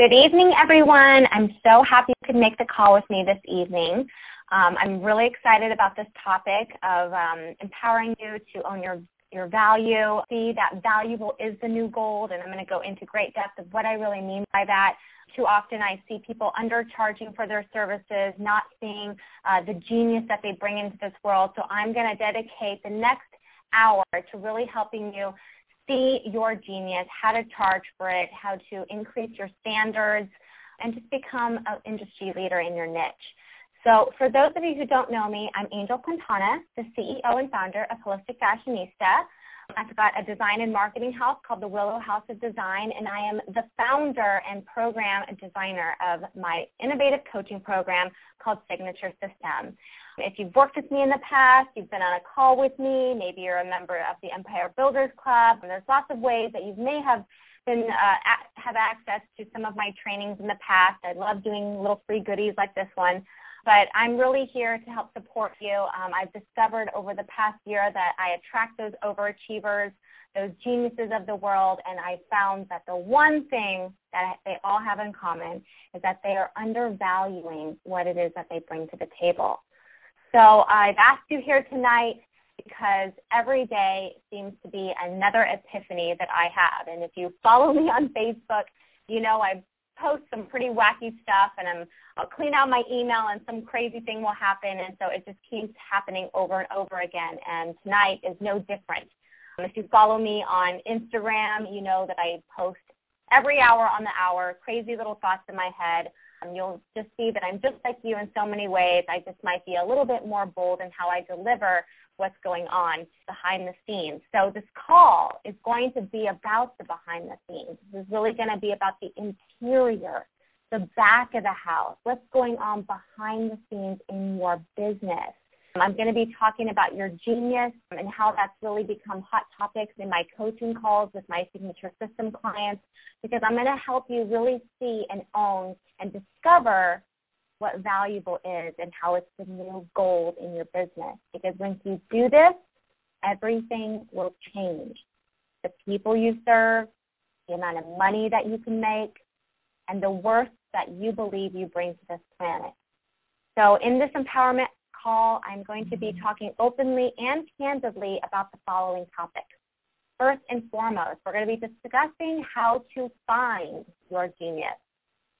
Good evening, everyone. I'm so happy you could make the call with me this evening. Um, I'm really excited about this topic of um, empowering you to own your your value, see that valuable is the new gold, and I'm going to go into great depth of what I really mean by that. Too often I see people undercharging for their services, not seeing uh, the genius that they bring into this world. So I'm going to dedicate the next hour to really helping you see your genius, how to charge for it, how to increase your standards, and just become an industry leader in your niche. So for those of you who don't know me, I'm Angel Quintana, the CEO and founder of Holistic Fashionista. I've got a design and marketing house called the Willow House of Design, and I am the founder and program designer of my innovative coaching program called Signature System. If you've worked with me in the past, you've been on a call with me, maybe you're a member of the Empire Builders Club, and there's lots of ways that you may have been uh, have access to some of my trainings in the past. I love doing little free goodies like this one. But I'm really here to help support you. Um, I've discovered over the past year that I attract those overachievers, those geniuses of the world, and I found that the one thing that they all have in common is that they are undervaluing what it is that they bring to the table. So I've asked you here tonight because every day seems to be another epiphany that I have. And if you follow me on Facebook, you know I post some pretty wacky stuff and I'm, I'll clean out my email and some crazy thing will happen. And so it just keeps happening over and over again. And tonight is no different. Um, if you follow me on Instagram, you know that I post every hour on the hour, crazy little thoughts in my head. Um, you'll just see that I'm just like you in so many ways. I just might be a little bit more bold in how I deliver what's going on behind the scenes. So this call is going to be about the behind the scenes. This is really going to be about the interior, the back of the house, what's going on behind the scenes in your business. Um, I'm going to be talking about your genius um, and how that's really become hot topics in my coaching calls with my signature system clients because I'm going to help you really see and own and discover what valuable is and how it's the new gold in your business. Because once you do this, everything will change. The people you serve, the amount of money that you can make, and the worth that you believe you bring to this planet. So in this empowerment call, I'm going to be talking openly and candidly about the following topics. First and foremost, we're going to be discussing how to find your genius.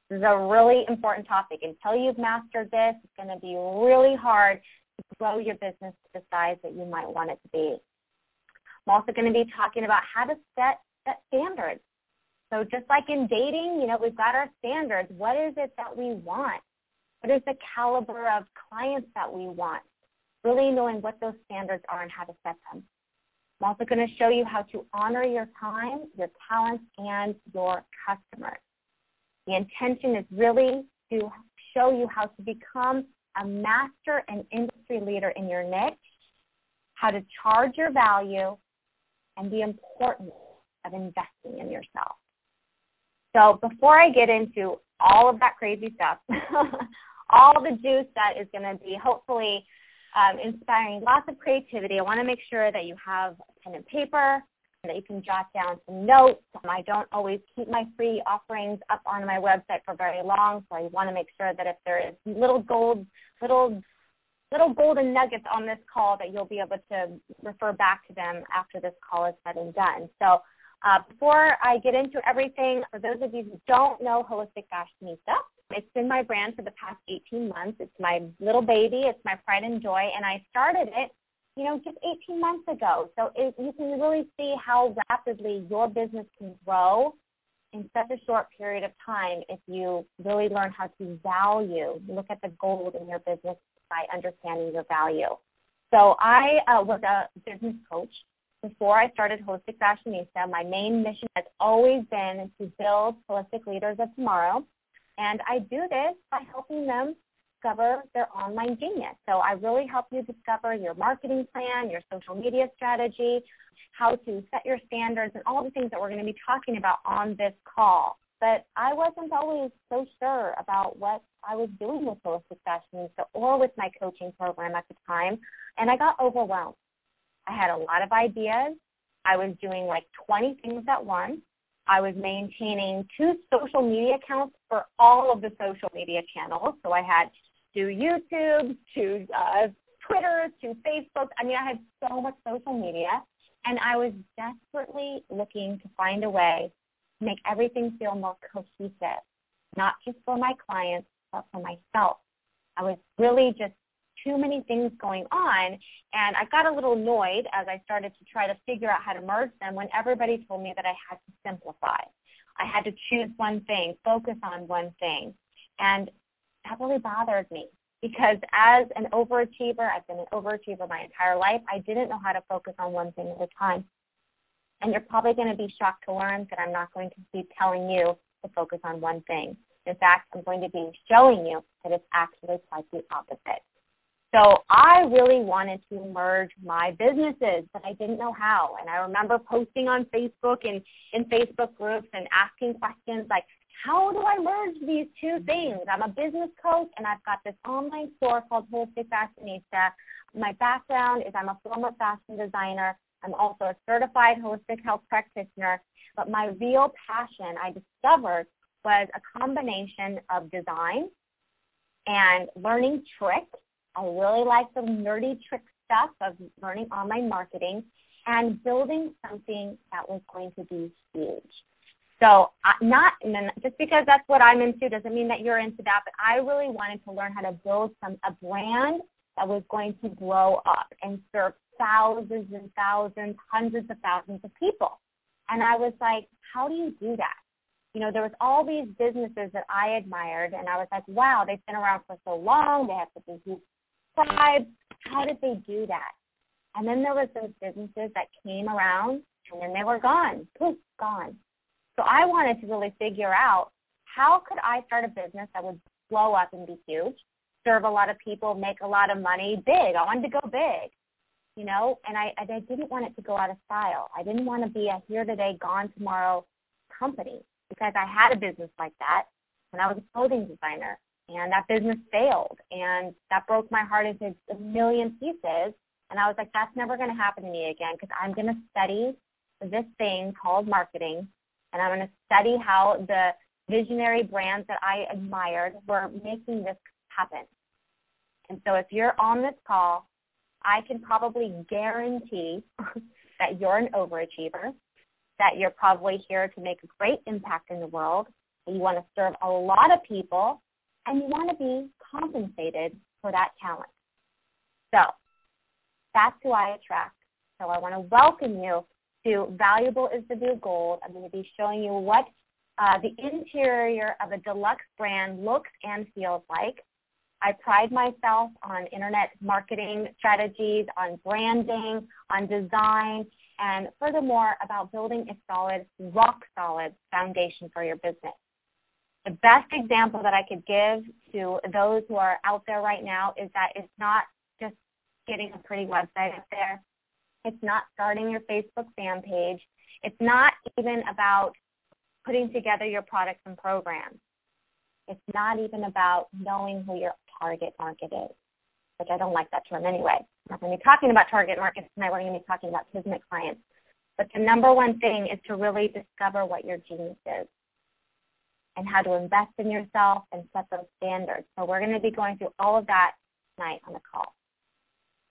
This is a really important topic. Until you've mastered this, it's going to be really hard to grow your business to the size that you might want it to be. I'm also going to be talking about how to set, set standards. So just like in dating, you know, we've got our standards. What is it that we want? What is the caliber of clients that we want? Really knowing what those standards are and how to set them. I'm also going to show you how to honor your time, your talents, and your customers. The intention is really to show you how to become a master and industry leader in your niche, how to charge your value, and the importance of investing in yourself. So before I get into all of that crazy stuff, all the juice that is going to be hopefully um, inspiring lots of creativity, I want to make sure that you have pen and paper, that you can jot down some notes. Um, I don't always keep my free offerings up on my website for very long, so I want to make sure that if there is little gold, little little golden nuggets on this call that you'll be able to refer back to them after this call is said and done. So uh, before I get into everything, for those of you who don't know Holistic Fashionista, it's been my brand for the past 18 months. It's my little baby. It's my pride and joy. And I started it you know, just 18 months ago. So it, you can really see how rapidly your business can grow in such a short period of time if you really learn how to value, look at the gold in your business by understanding your value. So I uh, was a business coach before I started Holistic Fashionista. My main mission has always been to build holistic leaders of tomorrow. And I do this by helping them discover their online genius. So I really help you discover your marketing plan, your social media strategy, how to set your standards, and all the things that we're going to be talking about on this call. But I wasn't always so sure about what I was doing with Holistic Fashionista or with my coaching program at the time, and I got overwhelmed. I had a lot of ideas. I was doing like 20 things at once. I was maintaining two social media accounts for all of the social media channels. So I had two YouTube, two uh, Twitter, to Facebook. I mean, I had so much social media, and I was desperately looking to find a way to make everything feel more cohesive, not just for my clients, but for myself. I was really just too many things going on, and I got a little annoyed as I started to try to figure out how to merge them when everybody told me that I had to simplify. I had to choose one thing, focus on one thing, and that really bothered me because as an overachiever, I've been an overachiever my entire life, I didn't know how to focus on one thing at a time. And you're probably going to be shocked to learn that I'm not going to be telling you to focus on one thing. In fact, I'm going to be showing you that it's actually quite the opposite. So I really wanted to merge my businesses, but I didn't know how. And I remember posting on Facebook and in Facebook groups and asking questions like, how do I merge these two things? I'm a business coach and I've got this online store called Holistic Fashionista. My background is I'm a former fashion designer. I'm also a certified holistic health practitioner. But my real passion I discovered was a combination of design and learning tricks. I really like the nerdy trick stuff of learning online marketing and building something that was going to be huge. So not just because that's what I'm into doesn't mean that you're into that, but I really wanted to learn how to build some a brand that was going to blow up and serve thousands and thousands, hundreds of thousands of people. And I was like, how do you do that? You know, there was all these businesses that I admired, and I was like, wow, they've been around for so long. They have such a huge tribe. How did they do that? And then there was those businesses that came around, and then they were gone. Poof, gone. So I wanted to really figure out how could I start a business that would blow up and be huge, serve a lot of people, make a lot of money, big. I wanted to go big, you know, and I, I didn't want it to go out of style. I didn't want to be a here today, gone tomorrow company because I had a business like that when I was a clothing designer and that business failed and that broke my heart into a million pieces and I was like, that's never going to happen to me again because I'm going to study this thing called marketing and I'm going to study how the visionary brands that I admired were making this happen. And so if you're on this call, I can probably guarantee that you're an overachiever, that you're probably here to make a great impact in the world, you want to serve a lot of people, and you want to be compensated for that talent. So that's who I attract. So I want to welcome you to Valuable is the New Gold. I'm going to be showing you what uh, the interior of a deluxe brand looks and feels like. I pride myself on internet marketing strategies, on branding, on design, and furthermore about building a solid, rock solid foundation for your business. The best example that I could give to those who are out there right now is that it's not just getting a pretty website up there. It's not starting your Facebook fan page. It's not even about putting together your products and programs. It's not even about knowing who your target market is, which I don't like that term anyway. I'm not going to be talking about target markets tonight. We're going to be talking about Kismet clients. But the number one thing is to really discover what your genius is and how to invest in yourself and set those standards. So we're going to be going through all of that tonight on the call.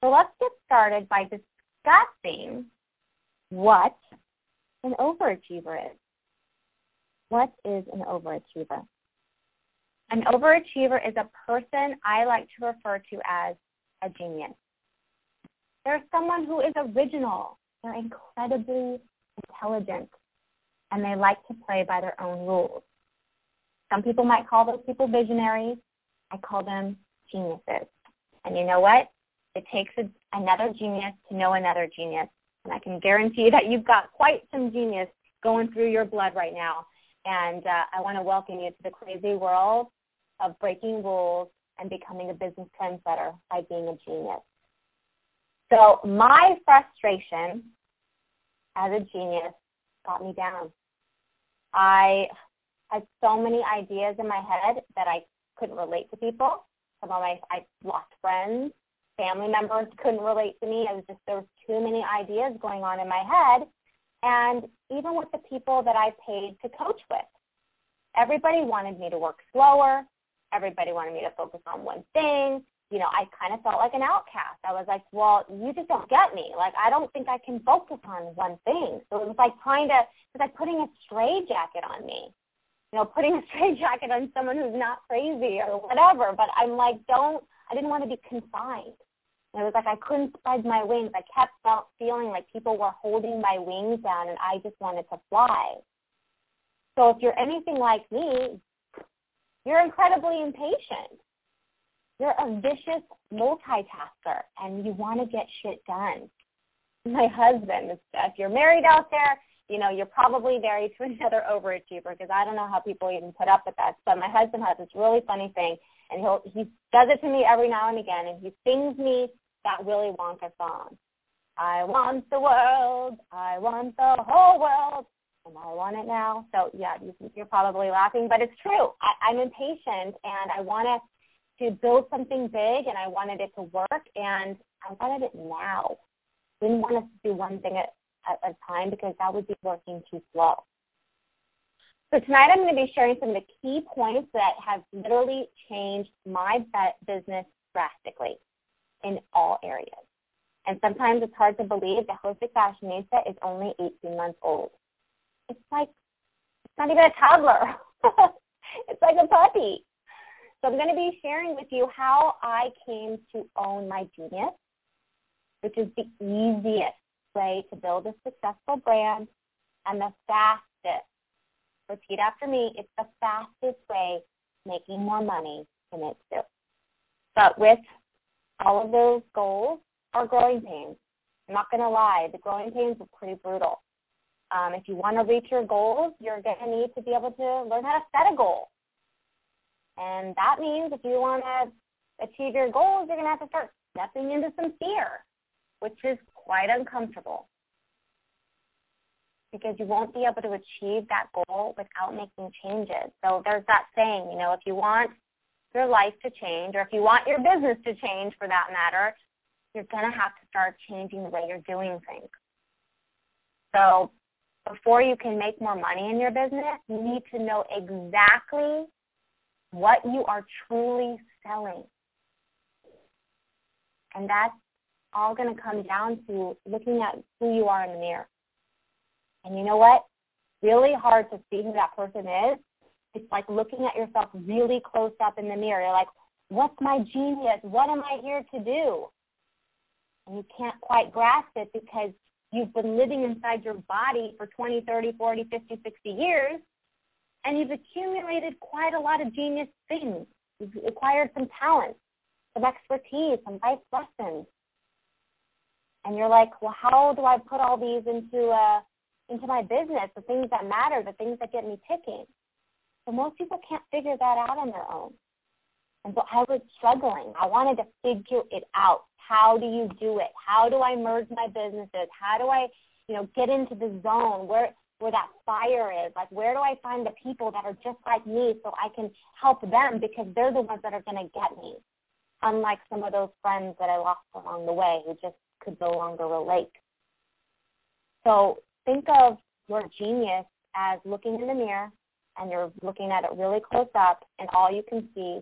So let's get started by discussing what an overachiever is. What is an overachiever? An overachiever is a person I like to refer to as a genius. They're someone who is original. They're incredibly intelligent, and they like to play by their own rules. Some people might call those people visionaries. I call them geniuses. And you know what? It takes a, another genius to know another genius. And I can guarantee that you've got quite some genius going through your blood right now. And uh, I want to welcome you to the crazy world of breaking rules and becoming a business trendsetter by being a genius. So my frustration as a genius got me down. I had so many ideas in my head that I couldn't relate to people. Some of my I lost friends family members couldn't relate to me. It was just there was too many ideas going on in my head. And even with the people that I paid to coach with. Everybody wanted me to work slower. Everybody wanted me to focus on one thing. You know, I kind of felt like an outcast. I was like, well, you just don't get me. Like, I don't think I can focus on one thing. So it was like trying to, it was like putting a straitjacket on me. You know, putting a straitjacket on someone who's not crazy or whatever. But I'm like, don't, I didn't want to be confined. And it was like I couldn't spread my wings. I kept felt feeling like people were holding my wings down and I just wanted to fly. So if you're anything like me, you're incredibly impatient. You're a vicious multitasker and you want to get shit done. My husband, if you're married out there, you know, you're probably married to another overachiever because I don't know how people even put up with that. But my husband has this really funny thing and he'll he does it to me every now and again and he sings me that Willy Wonka song. I want the world, I want the whole world, and I want it now. So yeah, you're probably laughing, but it's true. I, I'm impatient and I wanted to build something big and I wanted it to work and I wanted it now. Didn't want us to do one thing at, at a time because that would be working too slow. So tonight I'm going to be sharing some of the key points that have literally changed my business drastically in all areas. And sometimes it's hard to believe that Holistic Fashionista is only 18 months old. It's like, it's not even a toddler. it's like a puppy. So I'm going to be sharing with you how I came to own my genius, which is the easiest way to build a successful brand and the fastest. Repeat after me. It's the fastest way making more money than it's due. But with all of those goals are growing pains. I'm not going to lie, the growing pains are pretty brutal. Um, if you want to reach your goals, you're going to need to be able to learn how to set a goal. And that means if you want to achieve your goals, you're going to have to start stepping into some fear, which is quite uncomfortable because you won't be able to achieve that goal without making changes. So there's that saying, you know, if you want your life to change, or if you want your business to change for that matter, you're going to have to start changing the way you're doing things. So before you can make more money in your business, you need to know exactly what you are truly selling. And that's all going to come down to looking at who you are in the mirror. And you know what? Really hard to see who that person is it's like looking at yourself really close up in the mirror. You're like, what's my genius? What am I here to do? And you can't quite grasp it because you've been living inside your body for 20, 30, 40, 50, 60 years, and you've accumulated quite a lot of genius things. You've acquired some talent, some expertise, some life lessons. And you're like, well, how do I put all these into uh, into my business, the things that matter, the things that get me ticking? But most people can't figure that out on their own. And so I was struggling. I wanted to figure it out. How do you do it? How do I merge my businesses? How do I, you know, get into the zone where where that fire is? Like where do I find the people that are just like me so I can help them because they're the ones that are going to get me. Unlike some of those friends that I lost along the way who just could no longer relate. So think of your genius as looking in the mirror and you're looking at it really close up and all you can see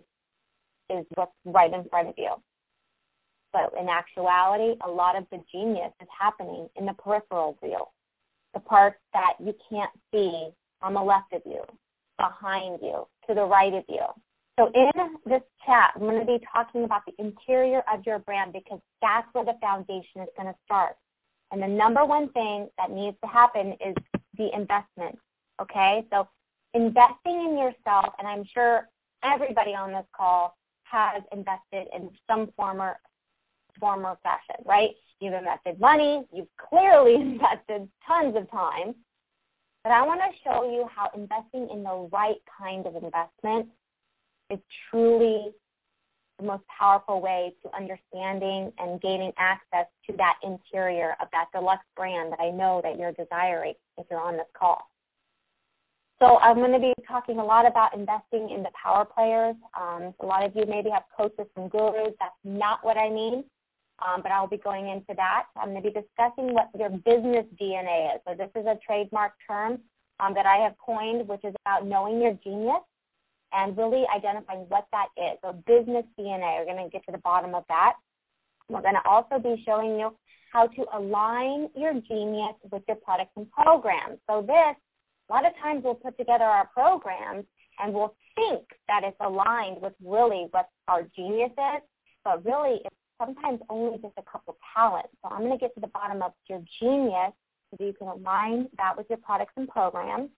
is what's right in front of you. But in actuality, a lot of the genius is happening in the peripheral view, the parts that you can't see on the left of you, behind you, to the right of you. So in this chat, I'm going to be talking about the interior of your brand because that's where the foundation is going to start. And the number one thing that needs to happen is the investment. Okay? So investing in yourself, and I'm sure everybody on this call has invested in some form or form or fashion, right? You've invested money, you've clearly invested tons of time, but I want to show you how investing in the right kind of investment is truly the most powerful way to understanding and gaining access to that interior of that deluxe brand that I know that you're desiring if you're on this call. So I'm going to be talking a lot about investing in the power players. Um, a lot of you maybe have coaches and gurus. That's not what I mean. um, but I'll be going into that. I'm going to be discussing what your business DNA is. So this is a trademark term um, that I have coined, which is about knowing your genius and really identifying what that is. So business DNA, we're going to get to the bottom of that. We're going to also be showing you how to align your genius with your products and programs. So this, a lot of times we'll put together our programs and we'll think that it's aligned with really what our genius is, but really it's sometimes only just a couple talents. So I'm going to get to the bottom of your genius so you can align that with your products and programs.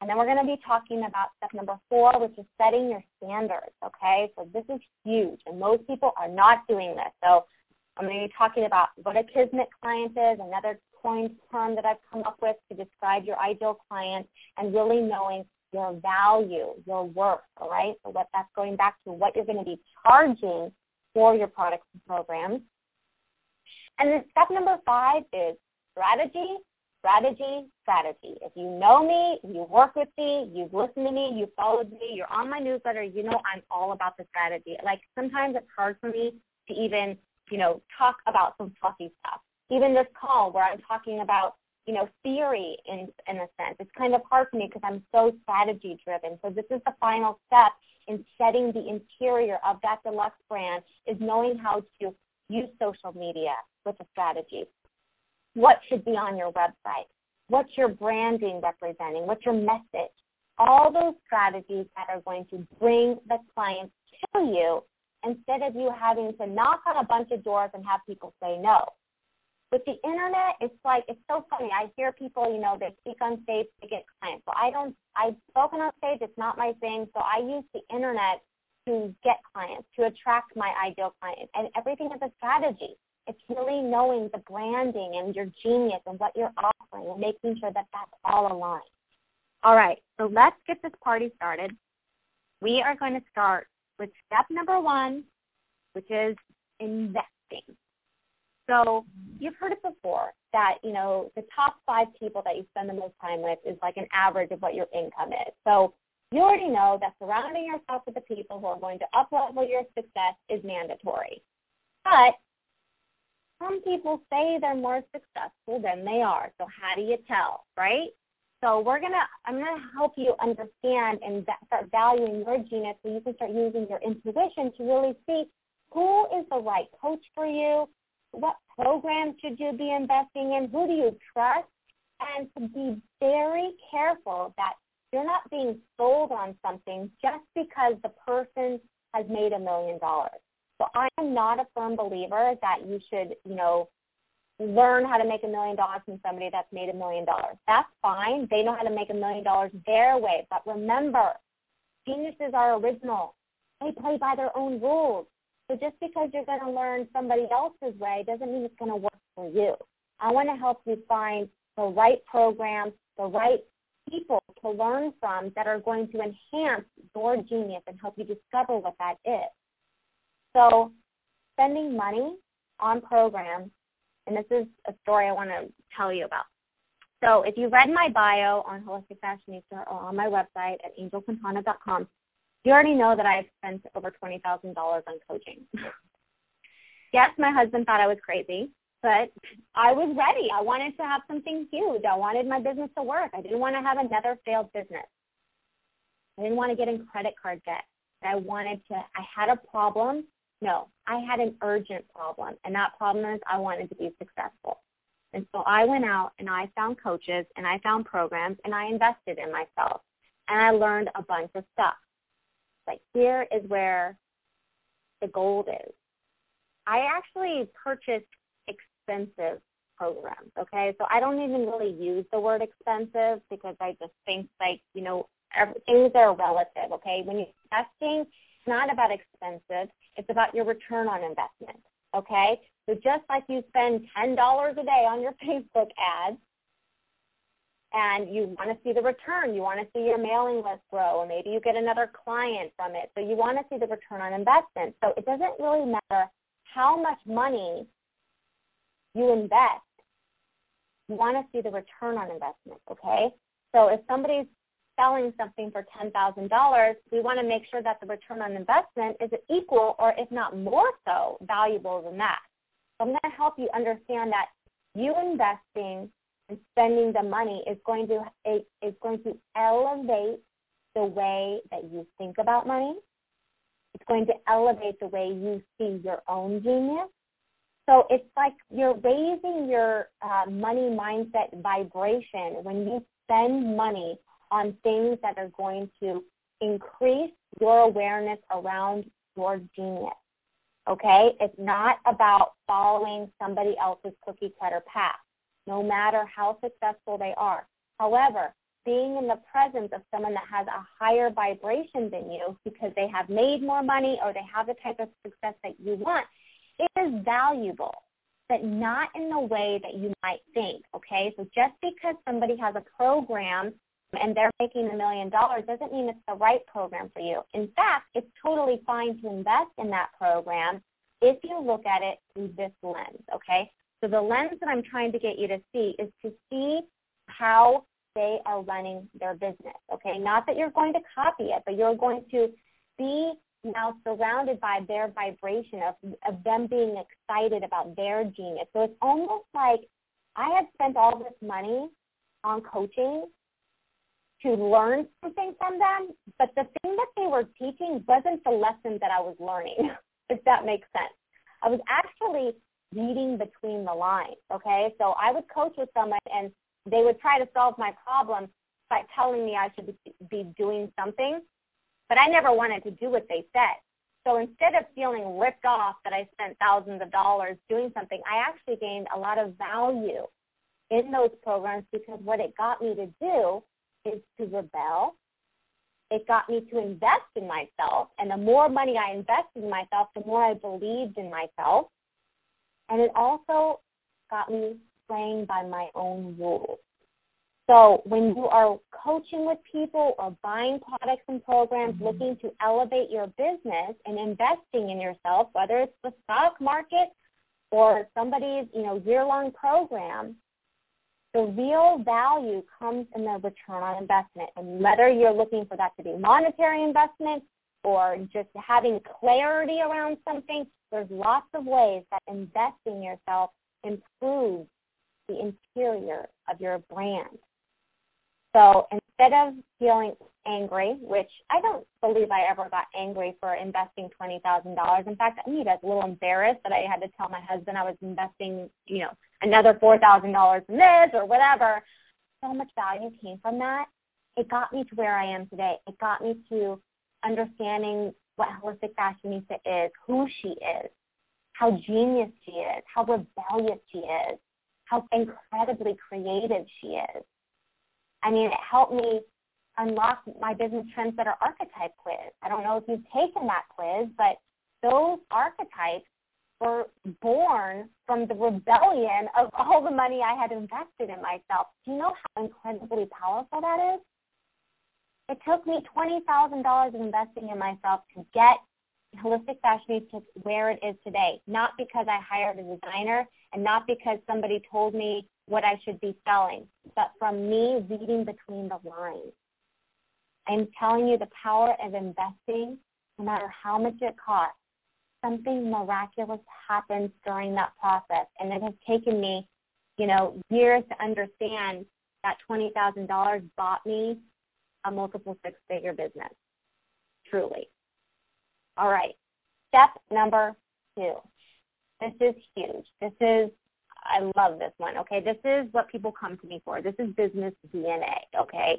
And then we're going to be talking about step number four, which is setting your standards, okay? So this is huge, and most people are not doing this. So I'm going to be talking about what a Kismet client is, another coined term that I've come up with to describe your ideal client, and really knowing your value, your worth, all right? So what that's going back to what you're going to be charging for your products and programs. And then step number five is strategy, strategy, strategy. If you know me, you work with me, you've listened to me, you've followed me, you're on my newsletter, you know I'm all about the strategy. Like sometimes it's hard for me to even, you know, talk about some fluffy stuff. Even this call where I'm talking about, you know, theory in in a sense. It's kind of hard for me because I'm so strategy driven. So this is the final step in setting the interior of that deluxe brand is knowing how to use social media with a strategy. What should be on your website? What's your branding representing? What's your message? All those strategies that are going to bring the clients to you instead of you having to knock on a bunch of doors and have people say no. With the internet, it's like it's so funny. I hear people, you know, they speak on stage to get clients. So I don't. I've spoken on stage. It's not my thing. So I use the internet to get clients, to attract my ideal client, and everything is a strategy. It's really knowing the branding and your genius and what you're offering and making sure that that's all aligned. All right, so let's get this party started. We are going to start with step number one, which is investing. So you've heard it before that, you know, the top five people that you spend the most time with is like an average of what your income is. So you already know that surrounding yourself with the people who are going to up-level your success is mandatory. But some people say they're more successful than they are. So how do you tell, right? So we're gonna, I'm gonna help you understand and start valuing your genius, so you can start using your intuition to really see who is the right coach for you, what programs should you be investing in? Who do you trust? And to be very careful that you're not being sold on something just because the person has made a million dollars. So I am not a firm believer that you should, you know, learn how to make a million dollars from somebody that's made a million dollars. That's fine. They know how to make a million dollars their way. But remember, geniuses are original. They play by their own rules. So just because you're going to learn somebody else's way doesn't mean it's going to work for you. I want to help you find the right programs, the right people to learn from that are going to enhance your genius and help you discover what that is. So spending money on programs, and this is a story I want to tell you about. So if you read my bio on Holistic Fashionista or on my website at angelquintana.com, you already know that I've spent over $20,000 on coaching. yes, my husband thought I was crazy, but I was ready. I wanted to have something huge. I wanted my business to work. I didn't want to have another failed business. I didn't want to get in credit card debt. I wanted to, I had a problem. No, I had an urgent problem. And that problem is I wanted to be successful. And so I went out and I found coaches and I found programs and I invested in myself. And I learned a bunch of stuff. But here is where the gold is. I actually purchased expensive programs, okay? So I don't even really use the word expensive because I just think like, you know, things are relative, okay? When you're investing, it's not about expensive. It's about your return on investment, okay? So just like you spend $10 a day on your Facebook ads, and you want to see the return. You want to see your mailing list grow, or maybe you get another client from it. So you want to see the return on investment. So it doesn't really matter how much money you invest. You want to see the return on investment, okay? So if somebody's selling something for $10,000, we want to make sure that the return on investment is equal or if not more so valuable than that. So I'm going to help you understand that you investing and spending the money is going to is going to elevate the way that you think about money. It's going to elevate the way you see your own genius. So it's like you're raising your uh, money mindset vibration when you spend money on things that are going to increase your awareness around your genius. Okay? It's not about following somebody else's cookie cutter path, no matter how successful they are. However, being in the presence of someone that has a higher vibration than you because they have made more money or they have the type of success that you want is valuable, but not in the way that you might think, okay? So just because somebody has a program and they're making a million dollars doesn't mean it's the right program for you. In fact, it's totally fine to invest in that program if you look at it through this lens, okay? So the lens that I'm trying to get you to see is to see how they are running their business, okay? Not that you're going to copy it, but you're going to be now surrounded by their vibration of, of them being excited about their genius. So it's almost like I had spent all this money on coaching to learn something from them, but the thing that they were teaching wasn't the lesson that I was learning, if that makes sense. I was actually reading between the lines, okay? So I would coach with someone and they would try to solve my problem by telling me I should be doing something, but I never wanted to do what they said. So instead of feeling ripped off that I spent thousands of dollars doing something, I actually gained a lot of value in those programs because what it got me to do is to rebel. It got me to invest in myself. And the more money I invested in myself, the more I believed in myself. And it also got me playing by my own rules. So when you are coaching with people or buying products and programs mm-hmm. looking to elevate your business and investing in yourself, whether it's the stock market or somebody's, you know, year-long program, the real value comes in the return on investment. And whether you're looking for that to be monetary investment or just having clarity around something, there's lots of ways that investing yourself improves the interior of your brand. So instead of feeling angry, which I don't believe I ever got angry for investing $20,000. In fact, I mean, I was a little embarrassed that I had to tell my husband I was investing, you know, another $4,000 in this or whatever. So much value came from that. It got me to where I am today. It got me to understanding what holistic fashionista is, who she is, how genius she is, how rebellious she is, how incredibly creative she is. I mean, it helped me unlock my business trendsetter archetype quiz. I don't know if you've taken that quiz, but those archetypes were born from the rebellion of all the money I had invested in myself. Do you know how incredibly powerful that is? It took me $20,000 of investing in myself to get Holistic Fashion to where it is today, not because I hired a designer and not because somebody told me what I should be selling, but from me reading between the lines. I'm telling you the power of investing, no matter how much it costs, something miraculous happens during that process. And it has taken me, you know, years to understand that $20,000 bought me a multiple six-figure business, truly. All right, step number two. This is huge. This is I love this one. Okay, this is what people come to me for. This is business DNA. Okay,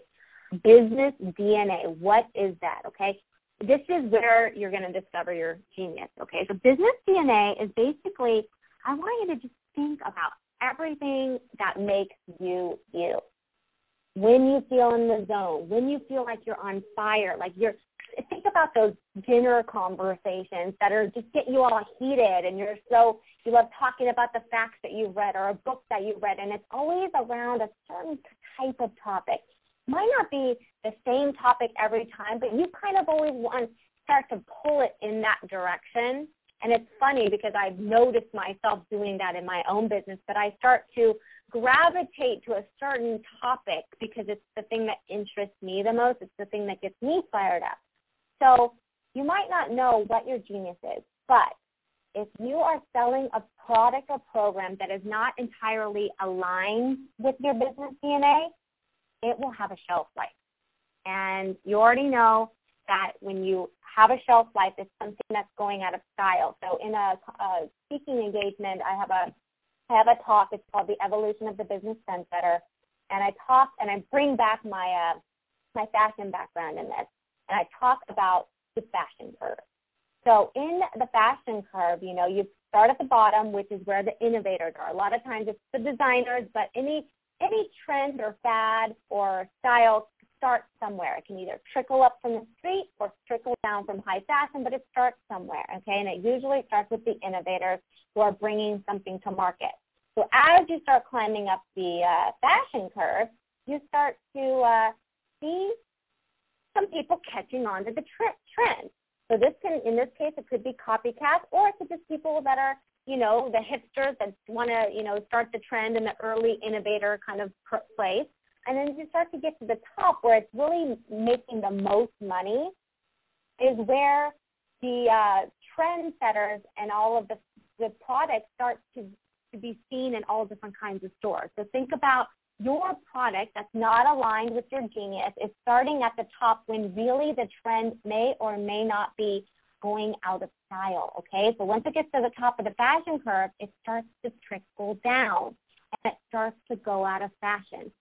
business DNA. What is that? Okay, this is where you're going to discover your genius. Okay, so business DNA is basically I want you to just think about everything that makes you you. When you feel in the zone, when you feel like you're on fire, like you're think about those dinner conversations that are just getting you all heated and you're so you love talking about the facts that you've read or a book that you've read and it's always around a certain type of topic. Might not be the same topic every time, but you kind of always want start to pull it in that direction. And it's funny because I've noticed myself doing that in my own business, but I start to gravitate to a certain topic because it's the thing that interests me the most. It's the thing that gets me fired up. So you might not know what your genius is, but if you are selling a product or program that is not entirely aligned with your business DNA, it will have a shelf life. And you already know that when you have a shelf life, it's something that's going out of style. So in a, a speaking engagement, I have a I have a talk. It's called the Evolution of the Business Sense Trendsetter, and I talk and I bring back my uh, my fashion background in this, and I talk about the fashion curve. So in the fashion curve, you know, you start at the bottom, which is where the innovators are. A lot of times it's the designers, but any any trend or fad or style starts somewhere. It can either trickle up from the street or trickle down from high fashion, but it starts somewhere, okay? And it usually starts with the innovators who are bringing something to market. So as you start climbing up the uh, fashion curve, you start to uh, see some people catching on to the trend. So this can, in this case, it could be copycats, or it could just people that are, you know, the hipsters that want to, you know, start the trend in the early innovator kind of place. And then you start to get to the top where it's really making the most money is where the uh, trendsetters and all of the, the products start to, to be seen in all different kinds of stores. So think about your product that's not aligned with your genius is starting at the top when really the trend may or may not be going out of style, okay? So once it gets to the top of the fashion curve, it starts to trickle down and it starts to go out of fashion.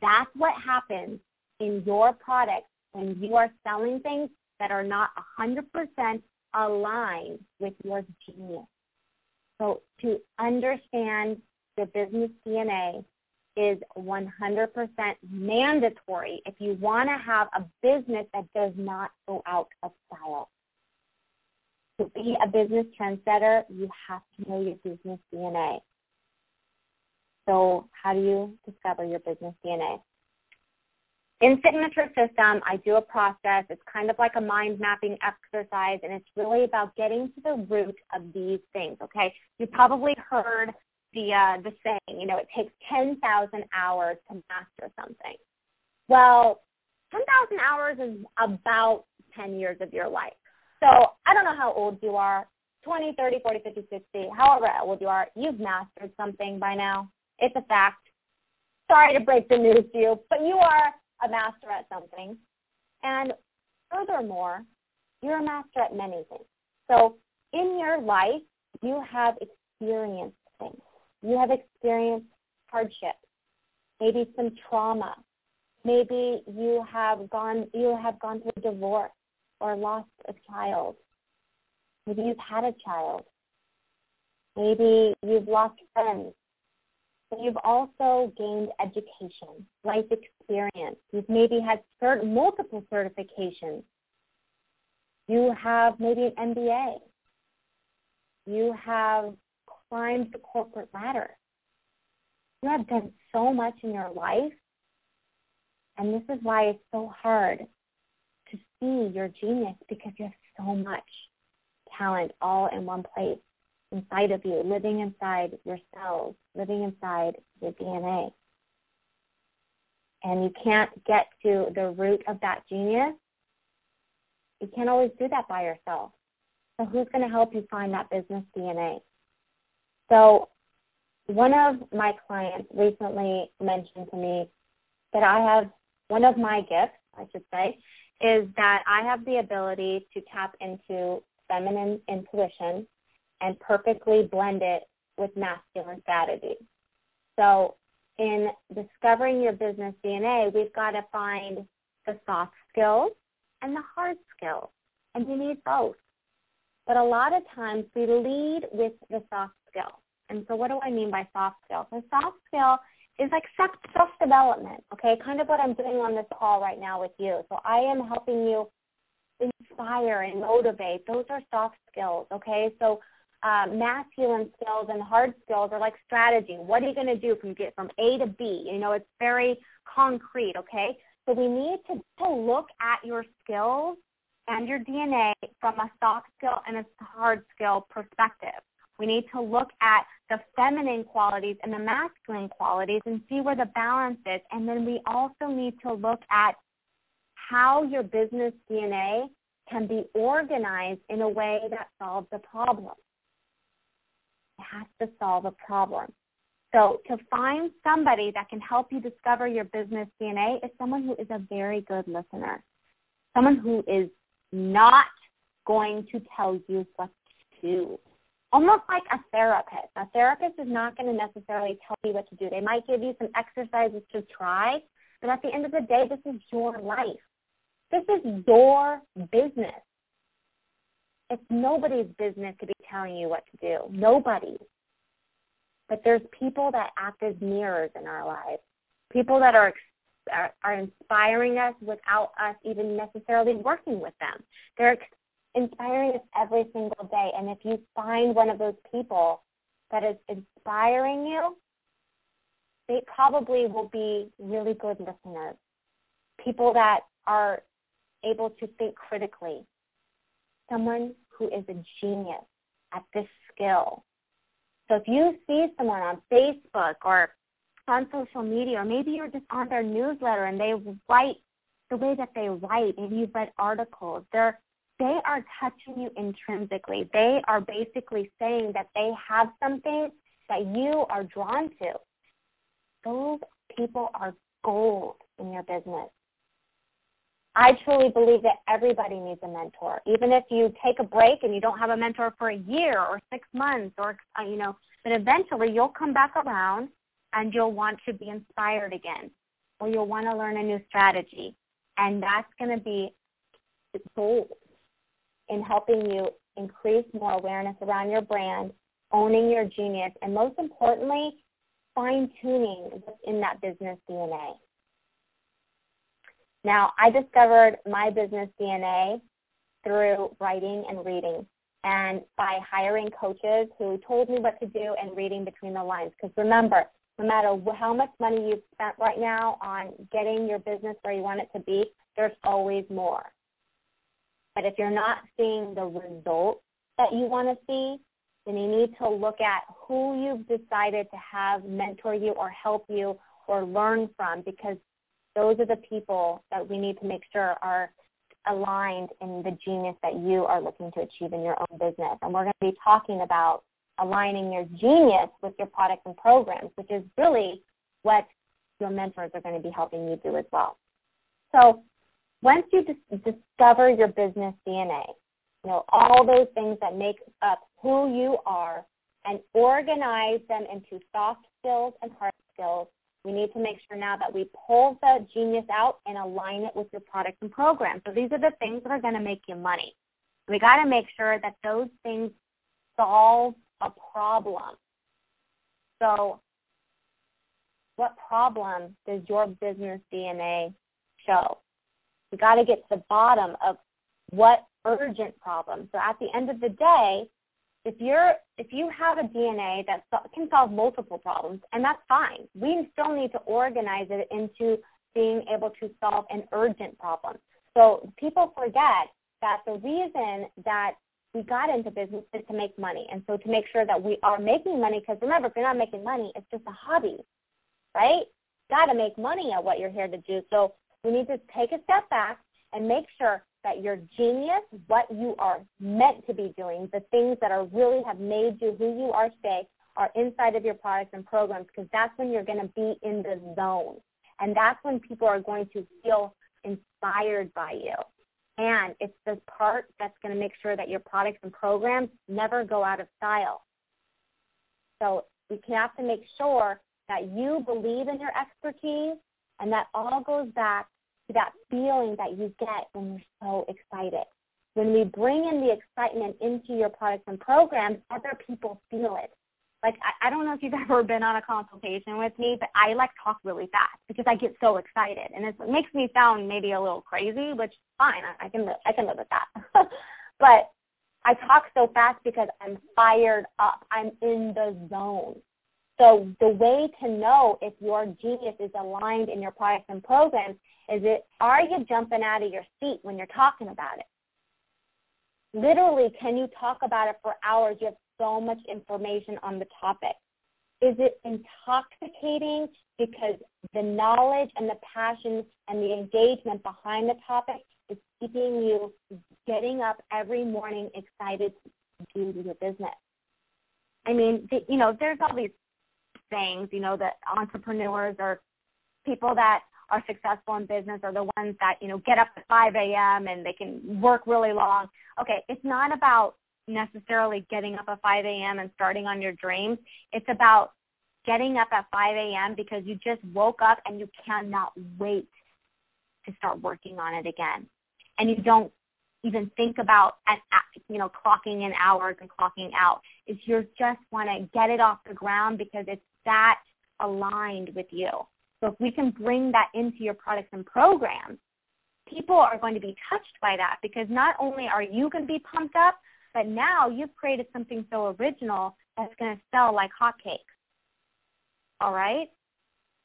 That's what happens in your product when you are selling things that are not 100% aligned with your genius. So to understand the business DNA is 100% mandatory if you want to have a business that does not go out of style. To be a business trendsetter, you have to know your business DNA. So how do you discover your business DNA? In Signature System, I do a process. It's kind of like a mind mapping exercise, and it's really about getting to the root of these things, okay? You probably heard the uh, the saying, you know, it takes 10,000 hours to master something. Well, 10,000 hours is about 10 years of your life. So I don't know how old you are, 20, 30, 40, 50, 60, however old you are, you've mastered something by now. It's a fact. Sorry to break the news to you, but you are a master at something. And furthermore, you're a master at many things. So in your life, you have experienced things. You have experienced hardship, maybe some trauma. Maybe you have gone you have gone through divorce or lost a child. Maybe you've had a child. Maybe you've lost friends. But you've also gained education, life experience. You've maybe had cert- multiple certifications. You have maybe an MBA. You have climbed the corporate ladder. You have done so much in your life, and this is why it's so hard see your genius because you have so much talent all in one place inside of you, living inside your cells, living inside your DNA. And you can't get to the root of that genius. You can't always do that by yourself. So who's going to help you find that business DNA? So one of my clients recently mentioned to me that I have one of my gifts, I should say, is that I have the ability to tap into feminine intuition and perfectly blend it with masculine strategy. So in discovering your business DNA, we've got to find the soft skills and the hard skills, and you need both. But a lot of times we lead with the soft skill. And so what do I mean by soft skill? So soft skill is like self-development, okay? Kind of what I'm doing on this call right now with you. So I am helping you inspire and motivate. Those are soft skills, okay? So uh, masculine skills and hard skills are like strategy. What are you going to do from get from A to B? You know, it's very concrete, okay? So we need to, to look at your skills and your DNA from a soft skill and a hard skill perspective. We need to look at the feminine qualities and the masculine qualities and see where the balance is. And then we also need to look at how your business DNA can be organized in a way that solves the problem. It has to solve a problem. So to find somebody that can help you discover your business DNA is someone who is a very good listener. Someone who is not going to tell you what to do. Almost like a therapist. A therapist is not going to necessarily tell you what to do. They might give you some exercises to try, but at the end of the day, this is your life. This is your business. It's nobody's business to be telling you what to do. Nobody. But there's people that act as mirrors in our lives. People that are are, are inspiring us without us even necessarily working with them. They're inspiring us every single day. And if you find one of those people that is inspiring you, they probably will be really good listeners. People that are able to think critically. Someone who is a genius at this skill. So if you see someone on Facebook or on social media, or maybe you're just on their newsletter and they write the way that they write, maybe you've read articles, they're they are touching you intrinsically. They are basically saying that they have something that you are drawn to. Those people are gold in your business. I truly believe that everybody needs a mentor. Even if you take a break and you don't have a mentor for a year or six months or, uh, you know, but eventually you'll come back around and you'll want to be inspired again or you'll want to learn a new strategy. And that's going to be gold in helping you increase more awareness around your brand, owning your genius, and most importantly, fine-tuning what's in that business DNA. Now, I discovered my business DNA through writing and reading and by hiring coaches who told me what to do and reading between the lines. Because remember, no matter how much money you've spent right now on getting your business where you want it to be, there's always more. But if you're not seeing the results that you want to see, then you need to look at who you've decided to have mentor you or help you or learn from because those are the people that we need to make sure are aligned in the genius that you are looking to achieve in your own business. And we're going to be talking about aligning your genius with your products and programs, which is really what your mentors are going to be helping you do as well. So once you dis- discover your business DNA, you know, all those things that make up who you are and organize them into soft skills and hard skills, we need to make sure now that we pull the genius out and align it with your products and programs. So these are the things that are going to make you money. We got to make sure that those things solve a problem. So what problem does your business DNA show? We got to get to the bottom of what urgent problem. So at the end of the day, if you're if you have a DNA that can solve multiple problems, and that's fine, we still need to organize it into being able to solve an urgent problem. So people forget that the reason that we got into business is to make money, and so to make sure that we are making money. Because remember, if you're not making money, it's just a hobby, right? Got to make money at what you're here to do. So we need to take a step back and make sure that your genius, what you are meant to be doing, the things that are really have made you who you are today, are inside of your products and programs because that's when you're going to be in the zone. And that's when people are going to feel inspired by you. And it's the part that's going to make sure that your products and programs never go out of style. So we have to make sure that you believe in your expertise and that all goes back to that feeling that you get when you're so excited. When we bring in the excitement into your products and programs, other people feel it. Like I, I don't know if you've ever been on a consultation with me, but I like talk really fast because I get so excited, and it makes me sound maybe a little crazy, which fine, I, I can live, I can live with that. but I talk so fast because I'm fired up. I'm in the zone. So the way to know if your genius is aligned in your products and programs is it are you jumping out of your seat when you're talking about it? Literally, can you talk about it for hours? You have so much information on the topic. Is it intoxicating because the knowledge and the passion and the engagement behind the topic is keeping you getting up every morning excited to do your business? I mean, you know, there's all these things, you know, that entrepreneurs or people that are successful in business are the ones that, you know, get up at 5 a.m. and they can work really long. Okay, it's not about necessarily getting up at 5 a.m. and starting on your dreams. It's about getting up at 5 a.m. because you just woke up and you cannot wait to start working on it again. And you don't even think about at, you know clocking in hours and clocking out. It's you just want to get it off the ground because it's that aligned with you. So if we can bring that into your products and programs, people are going to be touched by that because not only are you going to be pumped up, but now you've created something so original that's going to sell like hotcakes. All right?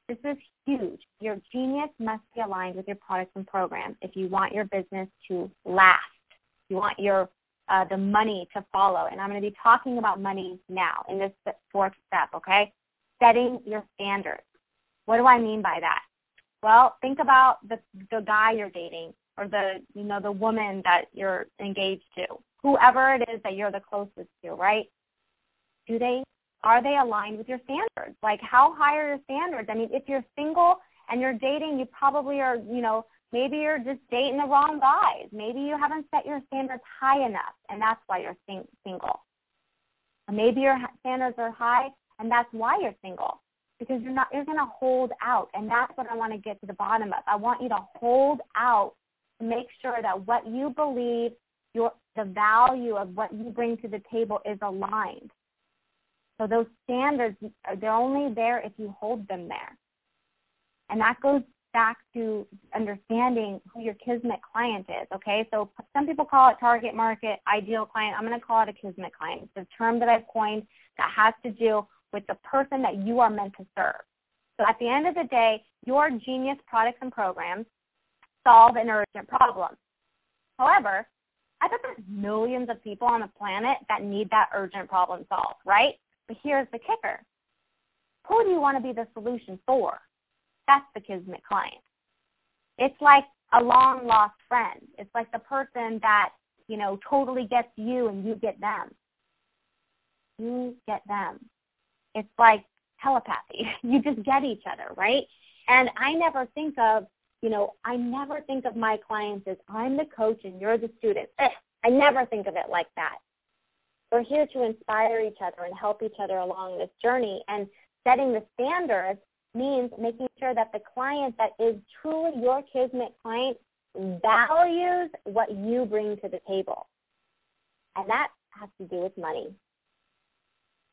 This is huge. Your genius must be aligned with your products and programs if you want your business to last. You want your uh, the money to follow. And I'm going to be talking about money now in this fourth step, okay? Setting your standards. What do I mean by that? Well, think about the the guy you're dating or the you know the woman that you're engaged to. Whoever it is that you're the closest to, right? Do they are they aligned with your standards? Like how high are your standards? I mean, if you're single and you're dating, you probably are, you know, maybe you're just dating the wrong guys. Maybe you haven't set your standards high enough and that's why you're sing- single. maybe your standards are high and that's why you're single because you're not you're going to hold out and that's what I want to get to the bottom of. I want you to hold out to make sure that what you believe your the value of what you bring to the table is aligned. So those standards they're only there if you hold them there. And that goes back to understanding who your kismet client is, okay? So some people call it target market, ideal client. I'm going to call it a kismet client. It's a term that I've coined that has to do with the person that you are meant to serve. So at the end of the day, your genius products and programs solve an urgent problem. However, I bet there's millions of people on the planet that need that urgent problem solved, right? But here's the kicker. Who do you want to be the solution for? That's the Kismet client. It's like a long lost friend. It's like the person that, you know, totally gets you and you get them. You get them it's like telepathy. You just get each other, right? And I never think of, you know, I never think of my clients as I'm the coach and you're the student. Eh, I never think of it like that. We're here to inspire each other and help each other along this journey. And setting the standards means making sure that the client that is truly your Kismet client values what you bring to the table. And that has to do with money.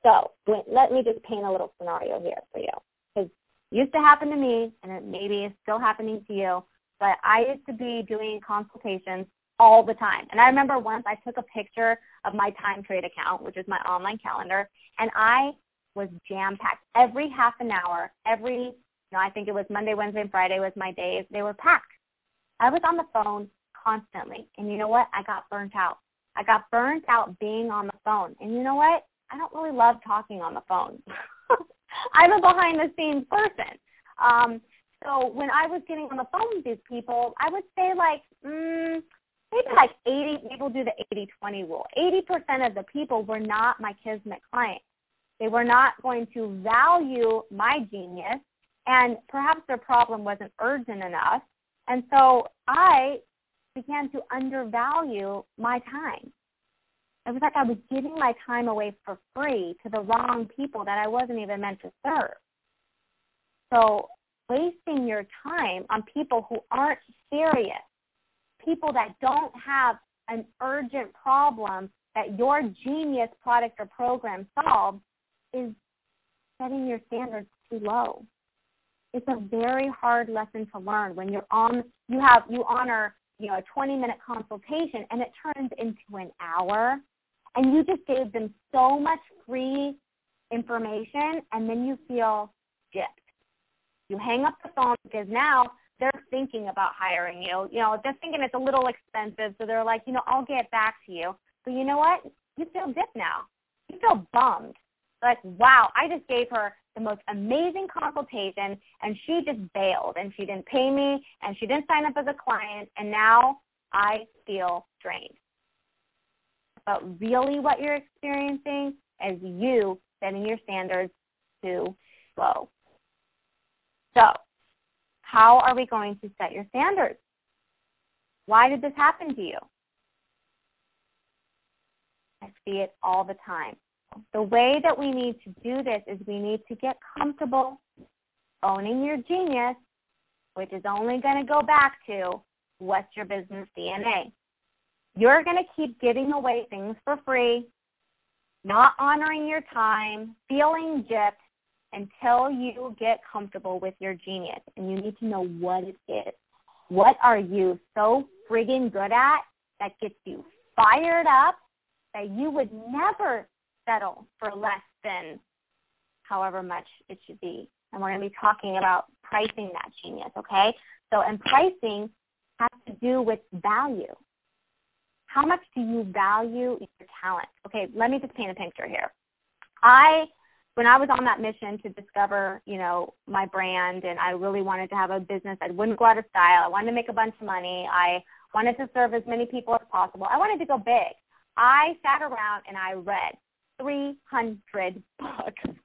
So let me just paint a little scenario here for you. Because used to happen to me, and it maybe is still happening to you, but I used to be doing consultations all the time. And I remember once I took a picture of my TimeTrade account, which is my online calendar, and I was jam packed. Every half an hour, every, you know, I think it was Monday, Wednesday, and Friday was my days. They were packed. I was on the phone constantly. And you know what? I got burnt out. I got burnt out being on the phone. And you know what? I don't really love talking on the phone. I'm a behind the scenes person. Um, so when I was getting on the phone with these people, I would say like mm, maybe like 80 people do the 80-20 rule. 80% of the people were not my Kismet clients. They were not going to value my genius, and perhaps their problem wasn't urgent enough. And so I began to undervalue my time. It was like I was giving my time away for free to the wrong people that I wasn't even meant to serve. So wasting your time on people who aren't serious, people that don't have an urgent problem that your genius product or program solves is setting your standards too low. It's a very hard lesson to learn when you're on you have you honor, you know, a 20 minute consultation and it turns into an hour and you just gave them so much free information and then you feel gypped. You hang up the phone because now they're thinking about hiring you. You know, they're thinking it's a little expensive, so they're like, you know, I'll get back to you. But you know what? You feel gypped now. You feel bummed. Like, wow, I just gave her the most amazing consultation and she just bailed and she didn't pay me and she didn't sign up as a client and now I feel drained but really what you're experiencing as you setting your standards too low. So, how are we going to set your standards? Why did this happen to you? I see it all the time. The way that we need to do this is we need to get comfortable owning your genius, which is only going to go back to what's your business DNA. You're going to keep giving away things for free, not honoring your time, feeling gypped until you get comfortable with your genius. And you need to know what it is. What are you so friggin' good at that gets you fired up that you would never settle for less than however much it should be. And we're going to be talking about pricing that genius, okay? So, and pricing has to do with value. How much do you value your talent? Okay, let me just paint a picture here. I, when I was on that mission to discover, you know, my brand, and I really wanted to have a business that wouldn't go out of style. I wanted to make a bunch of money. I wanted to serve as many people as possible. I wanted to go big. I sat around and I read 300 books.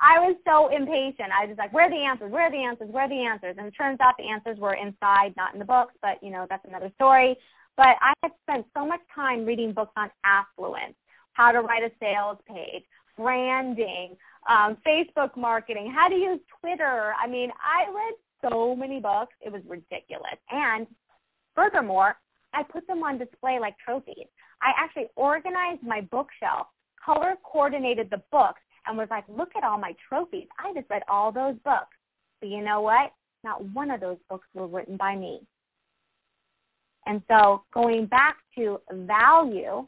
I was so impatient. I was just like, where are the answers? Where are the answers? Where are the answers? And it turns out the answers were inside, not in the books, but you know, that's another story. But I had spent so much time reading books on affluence, how to write a sales page, branding, um, Facebook marketing, how to use Twitter. I mean, I read so many books. It was ridiculous. And furthermore, I put them on display like trophies. I actually organized my bookshelf, color coordinated the books, and was like, look at all my trophies. I just read all those books. But you know what? Not one of those books were written by me. And so going back to value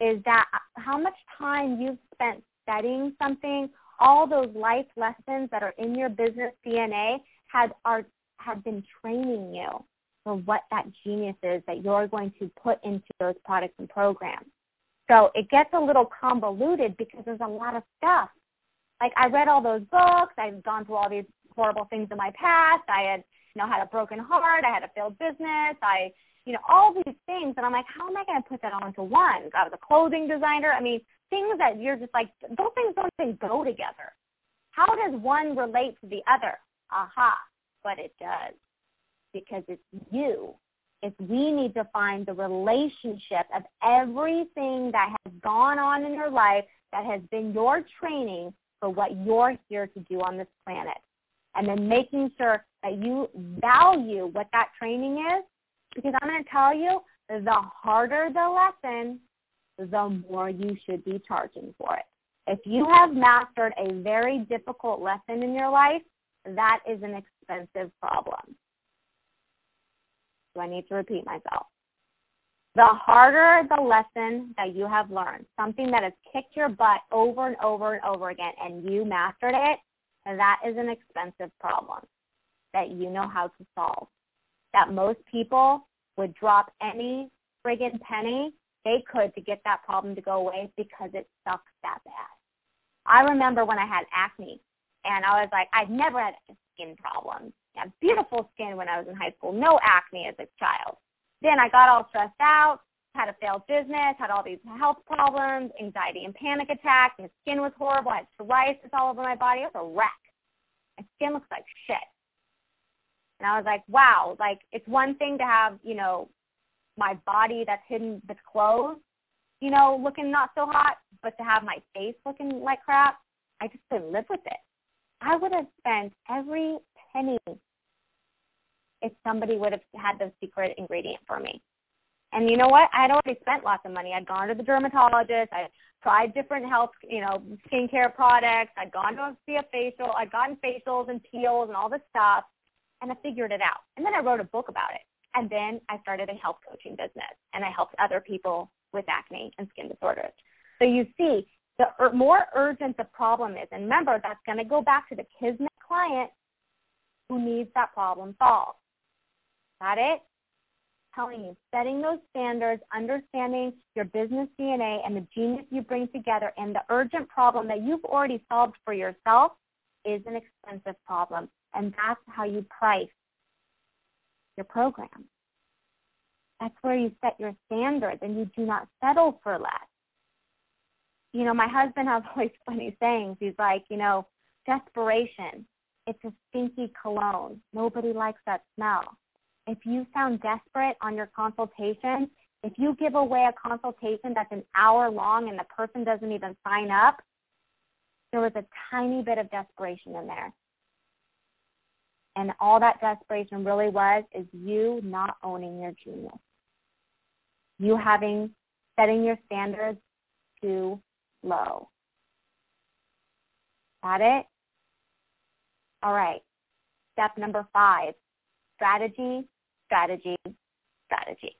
is that how much time you've spent studying something, all those life lessons that are in your business DNA had are have been training you for what that genius is that you're going to put into those products and programs. So it gets a little convoluted because there's a lot of stuff. Like I read all those books, I've gone through all these horrible things in my past. I had, you know, had a broken heart, I had a failed business, I, you know, all these things and I'm like, how am I gonna put that all into one? I was a clothing designer. I mean, things that you're just like those things don't even go together. How does one relate to the other? Aha, but it does because it's you. It's we need to find the relationship of everything that has gone on in your life that has been your training for what you're here to do on this planet. And then making sure that you value what that training is. Because I'm going to tell you, the harder the lesson, the more you should be charging for it. If you have mastered a very difficult lesson in your life, that is an expensive problem. Do I need to repeat myself? The harder the lesson that you have learned, something that has kicked your butt over and over and over again, and you mastered it, that is an expensive problem that you know how to solve. That most people would drop any friggin' penny they could to get that problem to go away because it sucks that bad. I remember when I had acne, and I was like, I've never had skin problems I had beautiful skin when I was in high school, no acne as a child. Then I got all stressed out, had a failed business, had all these health problems, anxiety and panic attacks, my skin was horrible, I had psoriasis all over my body. It was a wreck. My skin looks like shit. And I was like, wow, like it's one thing to have, you know, my body that's hidden with clothes, you know, looking not so hot, but to have my face looking like crap, I just couldn't live with it. I would have spent every penny if somebody would have had the secret ingredient for me. And you know what? I had already spent lots of money. I'd gone to the dermatologist. I tried different health, you know, skincare products. I'd gone to see a facial. I'd gotten facials and peels and all this stuff, and I figured it out. And then I wrote a book about it. And then I started a health coaching business, and I helped other people with acne and skin disorders. So you see, the more urgent the problem is, and remember, that's going to go back to the Kismet client who needs that problem solved. Got it? Telling you, setting those standards, understanding your business DNA and the genius you bring together and the urgent problem that you've already solved for yourself is an expensive problem. And that's how you price your program. That's where you set your standards and you do not settle for less. you know, my husband has always funny sayings. He's like, you know, desperation. It's a stinky cologne. Nobody likes that smell. If you sound desperate on your consultation, if you give away a consultation that's an hour long and the person doesn't even sign up, there was a tiny bit of desperation in there. And all that desperation really was is you not owning your genius. You having, setting your standards too low. Got it? All right. Step number five, strategy, strategy, strategy.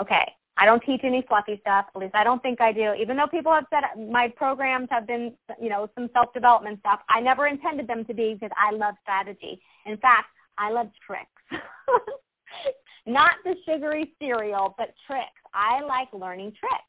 Okay. I don't teach any fluffy stuff. At least I don't think I do. Even though people have said my programs have been, you know, some self-development stuff, I never intended them to be because I love strategy. In fact, I love tricks. Not the sugary cereal, but tricks. I like learning tricks.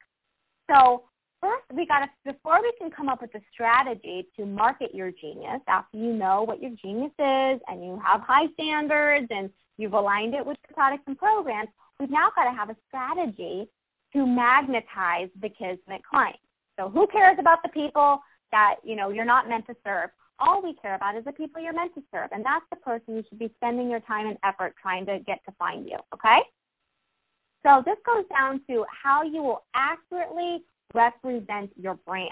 So first we got to, before we can come up with a strategy to market your genius, after you know what your genius is and you have high standards and you've aligned it with the products and programs, we've now got to have a strategy to magnetize the Kismet client. So who cares about the people that, you know, you're not meant to serve? All we care about is the people you're meant to serve, and that's the person you should be spending your time and effort trying to get to find you, okay? So this goes down to how you will accurately represent your brand.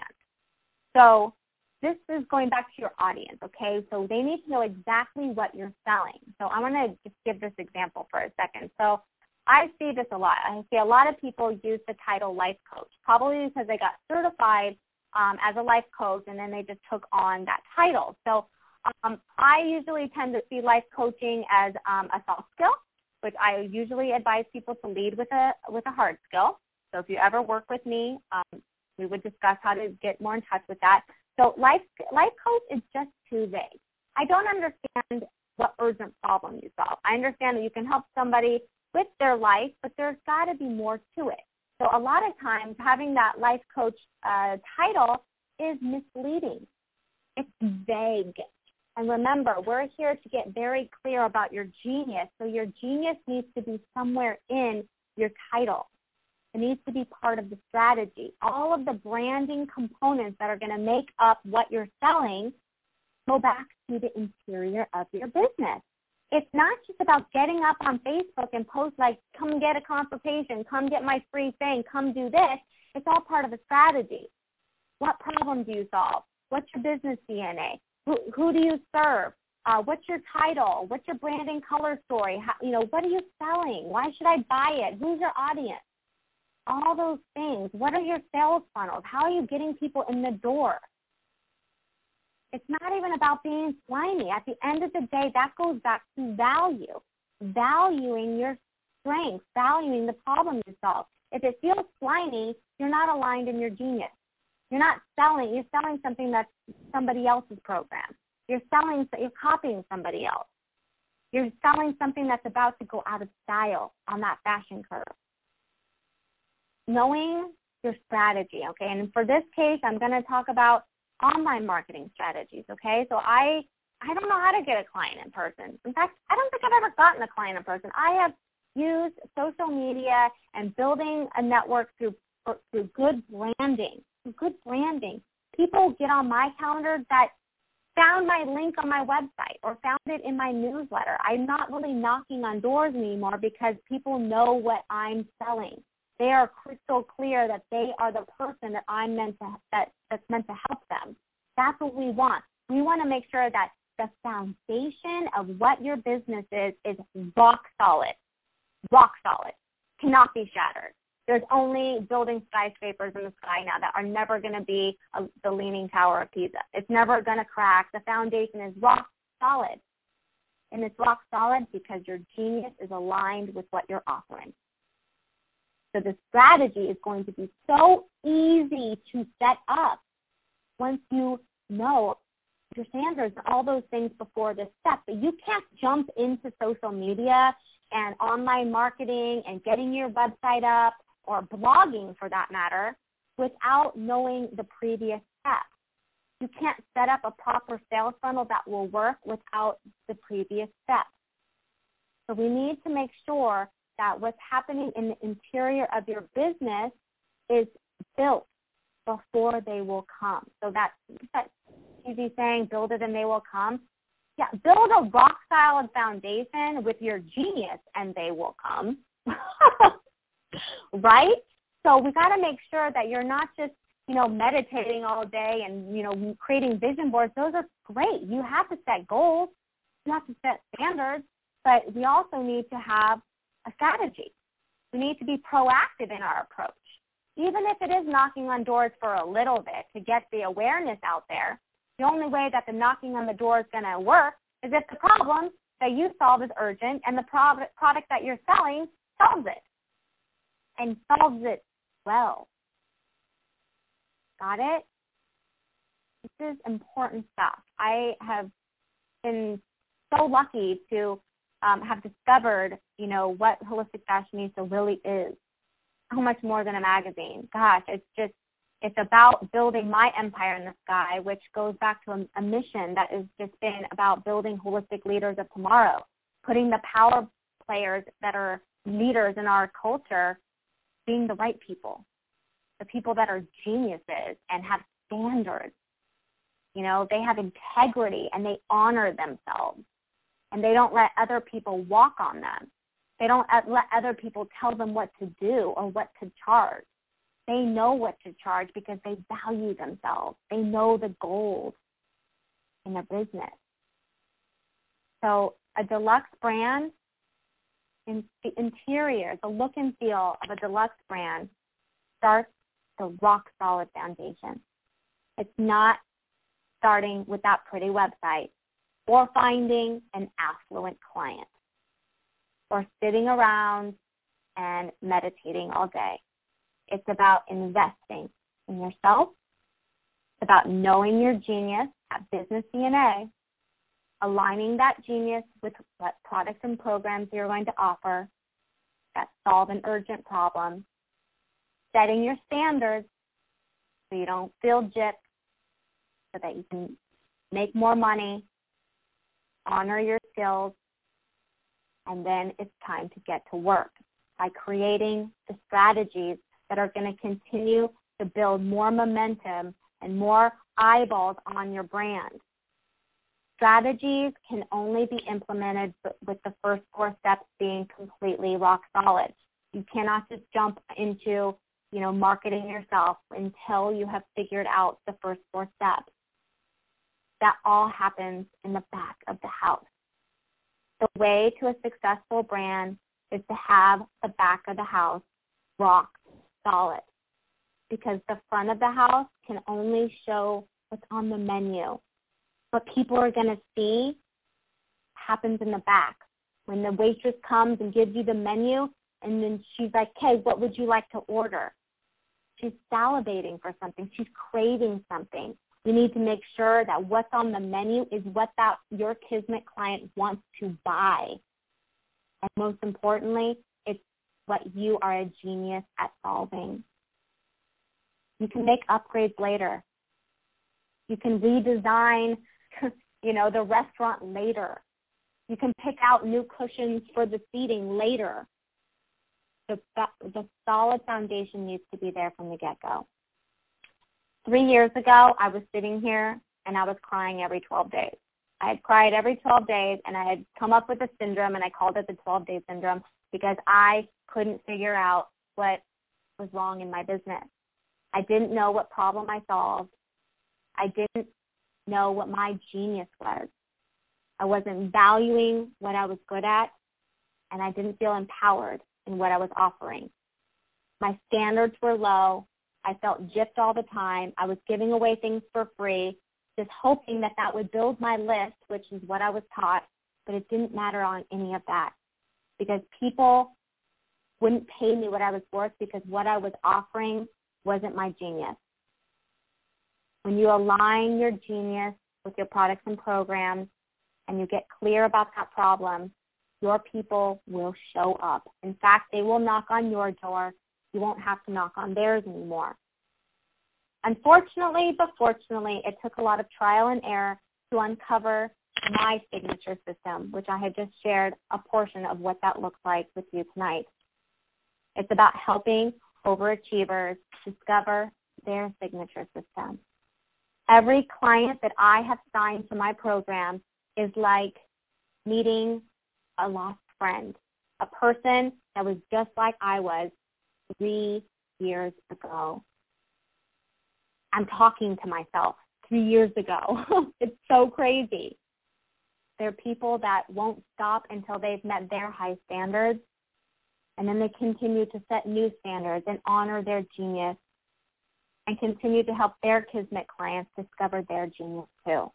So this is going back to your audience, okay? So they need to know exactly what you're selling. So I want to just give this example for a second. So I see this a lot. I see a lot of people use the title life coach, probably because they got certified um, as a life coach and then they just took on that title. So um, I usually tend to see life coaching as um, a soft skill, which I usually advise people to lead with a with a hard skill. So if you ever work with me, um, we would discuss how to get more in touch with that. So life life coach is just too vague. I don't understand what urgent problem you solve. I understand that you can help somebody with their life, but there's got to be more to it. So a lot of times having that life coach uh, title is misleading. It's vague. And remember, we're here to get very clear about your genius. So your genius needs to be somewhere in your title. It needs to be part of the strategy. All of the branding components that are going to make up what you're selling go back to the interior of your business it's not just about getting up on Facebook and post like, come get a consultation, come get my free thing, come do this. It's all part of a strategy. What problem do you solve? What's your business DNA? Who, who do you serve? Uh, what's your title? What's your branding color story? How, you know, what are you selling? Why should I buy it? Who's your audience? All those things. What are your sales funnels? How are you getting people in the door? It's not even about being slimy. At the end of the day, that goes back to value, valuing your strengths, valuing the problem you solve. If it feels slimy, you're not aligned in your genius. You're not selling. You're selling something that's somebody else's program. You're selling. You're copying somebody else. You're selling something that's about to go out of style on that fashion curve. Knowing your strategy, okay? And for this case, I'm going to talk about online marketing strategies, okay? So I I don't know how to get a client in person. In fact, I don't think I've ever gotten a client in person. I have used social media and building a network through through good branding. Good branding. People get on my calendar that found my link on my website or found it in my newsletter. I'm not really knocking on doors anymore because people know what I'm selling they are crystal clear that they are the person that I'm meant to that that's meant to help them. That's what we want. We want to make sure that the foundation of what your business is is rock solid. Rock solid. Cannot be shattered. There's only building skyscrapers in the sky now that are never going to be a, the Leaning Tower of Pisa. It's never going to crack. The foundation is rock solid. And it's rock solid because your genius is aligned with what you're offering. So the strategy is going to be so easy to set up once you know your standards and all those things before this step. But you can't jump into social media and online marketing and getting your website up or blogging for that matter without knowing the previous steps. You can't set up a proper sales funnel that will work without the previous steps. So we need to make sure that what's happening in the interior of your business is built. before they will come. So that that easy saying, build it and they will come. Yeah, build a rock solid foundation with your genius and they will come. right? So we got to make sure that you're not just, you know, meditating all day and, you know, creating vision boards. Those are great. You have to set goals. You have to set standards. But we also need to have a strategy. We need to be proactive in our approach. Even if it is knocking on doors for a little bit to get the awareness out there, the only way that the knocking on the door is going to work is if the problem that you solve is urgent and the product that you're selling solves it and solves it well. Got it? This is important stuff. I have been so lucky to um, have discovered, you know, what Holistic Fashionista really is. How much more than a magazine. Gosh, it's just, it's about building my empire in the sky, which goes back to a, a mission that has just been about building holistic leaders of tomorrow, putting the power players that are leaders in our culture being the right people, the people that are geniuses and have standards. You know, they have integrity and they honor themselves and they don't let other people walk on them. They don't let other people tell them what to do or what to charge. They know what to charge because they value themselves. They know the gold in their business. So a deluxe brand in the interior, the look and feel of a deluxe brand starts the rock solid foundation. It's not starting with that pretty website or finding an affluent client or sitting around and meditating all day. It's about investing in yourself. It's about knowing your genius at Business DNA aligning that genius with what products and programs you're going to offer that solve an urgent problem, setting your standards so you don't feel gypped, so that you can make more money, honor your skills, and then it's time to get to work by creating the strategies that are going to continue to build more momentum and more eyeballs on your brand strategies can only be implemented with the first four steps being completely rock solid. You cannot just jump into, you know, marketing yourself until you have figured out the first four steps. That all happens in the back of the house. The way to a successful brand is to have the back of the house rock solid because the front of the house can only show what's on the menu what people are going to see happens in the back. When the waitress comes and gives you the menu, and then she's like, hey, what would you like to order? She's salivating for something. She's craving something. You need to make sure that what's on the menu is what that your Kismet client wants to buy. And most importantly, it's what you are a genius at solving. You can make upgrades later. You can redesign you know, the restaurant later. You can pick out new cushions for the seating later. The, the solid foundation needs to be there from the get-go. Three years ago, I was sitting here and I was crying every 12 days. I had cried every 12 days and I had come up with a syndrome and I called it the 12-day syndrome because I couldn't figure out what was wrong in my business. I didn't know what problem I solved. I didn't know what my genius was. I wasn't valuing what I was good at, and I didn't feel empowered in what I was offering. My standards were low. I felt gypped all the time. I was giving away things for free, just hoping that that would build my list, which is what I was taught, but it didn't matter on any of that because people wouldn't pay me what I was worth because what I was offering wasn't my genius. When you align your genius with your products and programs and you get clear about that problem, your people will show up. In fact, they will knock on your door. You won't have to knock on theirs anymore. Unfortunately, but fortunately, it took a lot of trial and error to uncover my signature system, which I had just shared a portion of what that looks like with you tonight. It's about helping overachievers discover their signature system. Every client that I have signed to my program is like meeting a lost friend, a person that was just like I was three years ago. I'm talking to myself three years ago. it's so crazy. There are people that won't stop until they've met their high standards, and then they continue to set new standards and honor their genius and continue to help their Kismet clients discover their genius too.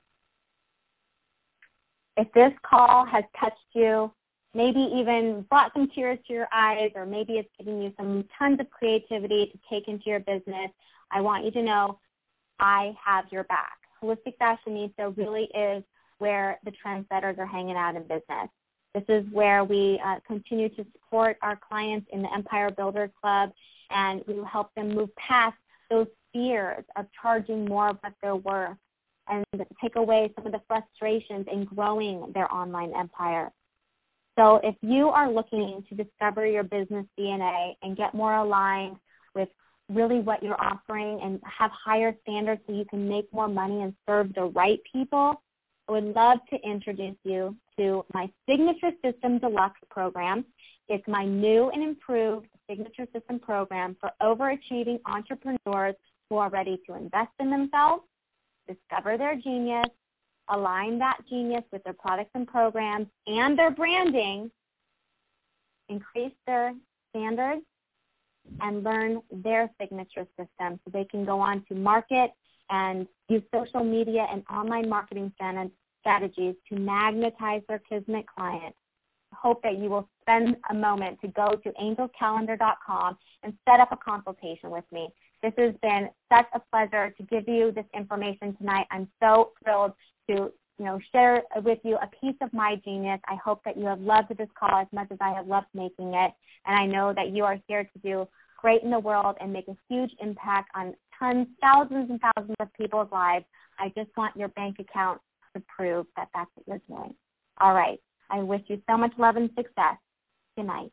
If this call has touched you, maybe even brought some tears to your eyes, or maybe it's giving you some tons of creativity to take into your business, I want you to know I have your back. Holistic Fashionista really is where the trendsetters are hanging out in business. This is where we uh, continue to support our clients in the Empire Builder Club, and we will help them move past those fears of charging more of what they're worth and take away some of the frustrations in growing their online empire. So if you are looking to discover your business DNA and get more aligned with really what you're offering and have higher standards so you can make more money and serve the right people, I would love to introduce you to my Signature System Deluxe program. It's my new and improved Signature System program for overachieving entrepreneurs who are ready to invest in themselves, discover their genius, align that genius with their products and programs and their branding, increase their standards, and learn their signature system so they can go on to market and use social media and online marketing strategies to magnetize their Kismet clients. I hope that you will spend a moment to go to angelscalendar.com and set up a consultation with me. This has been such a pleasure to give you this information tonight. I'm so thrilled to you know, share with you a piece of my genius. I hope that you have loved this call as much as I have loved making it. And I know that you are here to do great in the world and make a huge impact on tons, thousands and thousands of people's lives. I just want your bank account to prove that that's what you're doing. All right. I wish you so much love and success. Good night.